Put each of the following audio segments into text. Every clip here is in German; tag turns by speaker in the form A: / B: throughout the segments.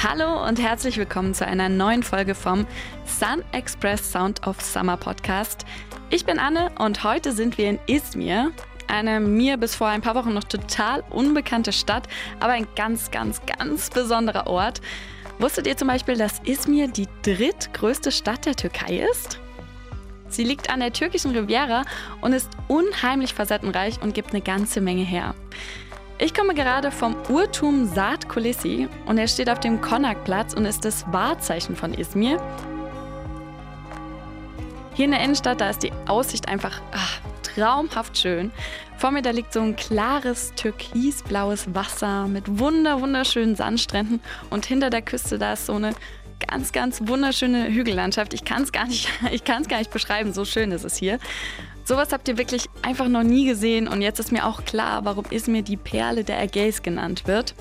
A: Hallo und herzlich willkommen zu einer neuen Folge vom Sun Express Sound of Summer Podcast. Ich bin Anne und heute sind wir in Izmir, eine mir bis vor ein paar Wochen noch total unbekannte Stadt, aber ein ganz, ganz, ganz besonderer Ort. Wusstet ihr zum Beispiel, dass Izmir die drittgrößte Stadt der Türkei ist? Sie liegt an der türkischen Riviera und ist unheimlich facettenreich und gibt eine ganze Menge her. Ich komme gerade vom Urtum Saat Kulisi und er steht auf dem Konakplatz und ist das Wahrzeichen von Izmir. Hier in der Innenstadt, da ist die Aussicht einfach ach, traumhaft schön. Vor mir da liegt so ein klares türkisblaues Wasser mit wunder wunderschönen Sandstränden und hinter der Küste da ist so eine ganz ganz wunderschöne Hügellandschaft. Ich kann es gar nicht gar nicht beschreiben, so schön ist es hier. Sowas habt ihr wirklich einfach noch nie gesehen und jetzt ist mir auch klar, warum Izmir die Perle der Ägäis genannt wird.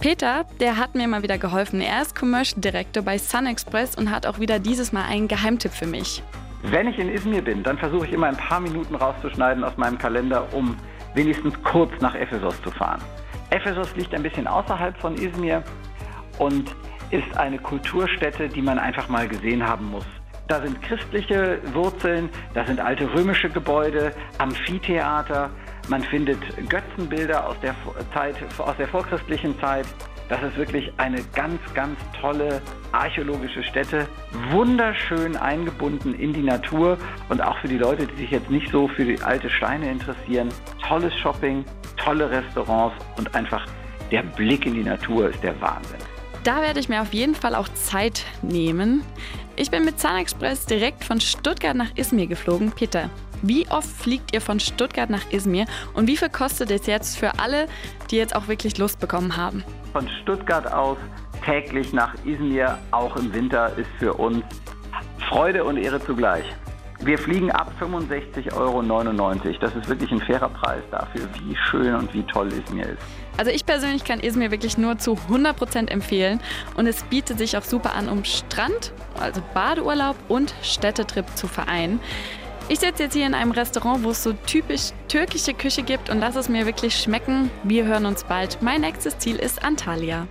A: Peter, der hat mir mal wieder geholfen. Er ist Commercial Director bei Sun Express und hat auch wieder dieses Mal einen Geheimtipp für mich.
B: Wenn ich in Izmir bin, dann versuche ich immer ein paar Minuten rauszuschneiden aus meinem Kalender, um wenigstens kurz nach Ephesos zu fahren. Ephesos liegt ein bisschen außerhalb von Izmir und ist eine Kulturstätte, die man einfach mal gesehen haben muss. Da sind christliche Wurzeln, da sind alte römische Gebäude, Amphitheater, man findet Götzenbilder aus der Zeit, aus der vorchristlichen Zeit. Das ist wirklich eine ganz, ganz tolle archäologische Stätte, wunderschön eingebunden in die Natur und auch für die Leute, die sich jetzt nicht so für die alte Steine interessieren. Tolles Shopping, tolle Restaurants und einfach der Blick in die Natur ist der Wahnsinn.
A: Da werde ich mir auf jeden Fall auch Zeit nehmen. Ich bin mit Zahnexpress direkt von Stuttgart nach Izmir geflogen. Peter, wie oft fliegt ihr von Stuttgart nach Izmir und wie viel kostet es jetzt für alle, die jetzt auch wirklich Lust bekommen haben?
B: Von Stuttgart aus täglich nach Izmir, auch im Winter, ist für uns Freude und Ehre zugleich. Wir fliegen ab 65,99 Euro. Das ist wirklich ein fairer Preis dafür, wie schön und wie toll Izmir ist.
A: Also ich persönlich kann Izmir wirklich nur zu 100% empfehlen und es bietet sich auch super an, um Strand, also Badeurlaub und Städtetrip zu vereinen. Ich sitze jetzt hier in einem Restaurant, wo es so typisch türkische Küche gibt und lasse es mir wirklich schmecken. Wir hören uns bald. Mein nächstes Ziel ist Antalya.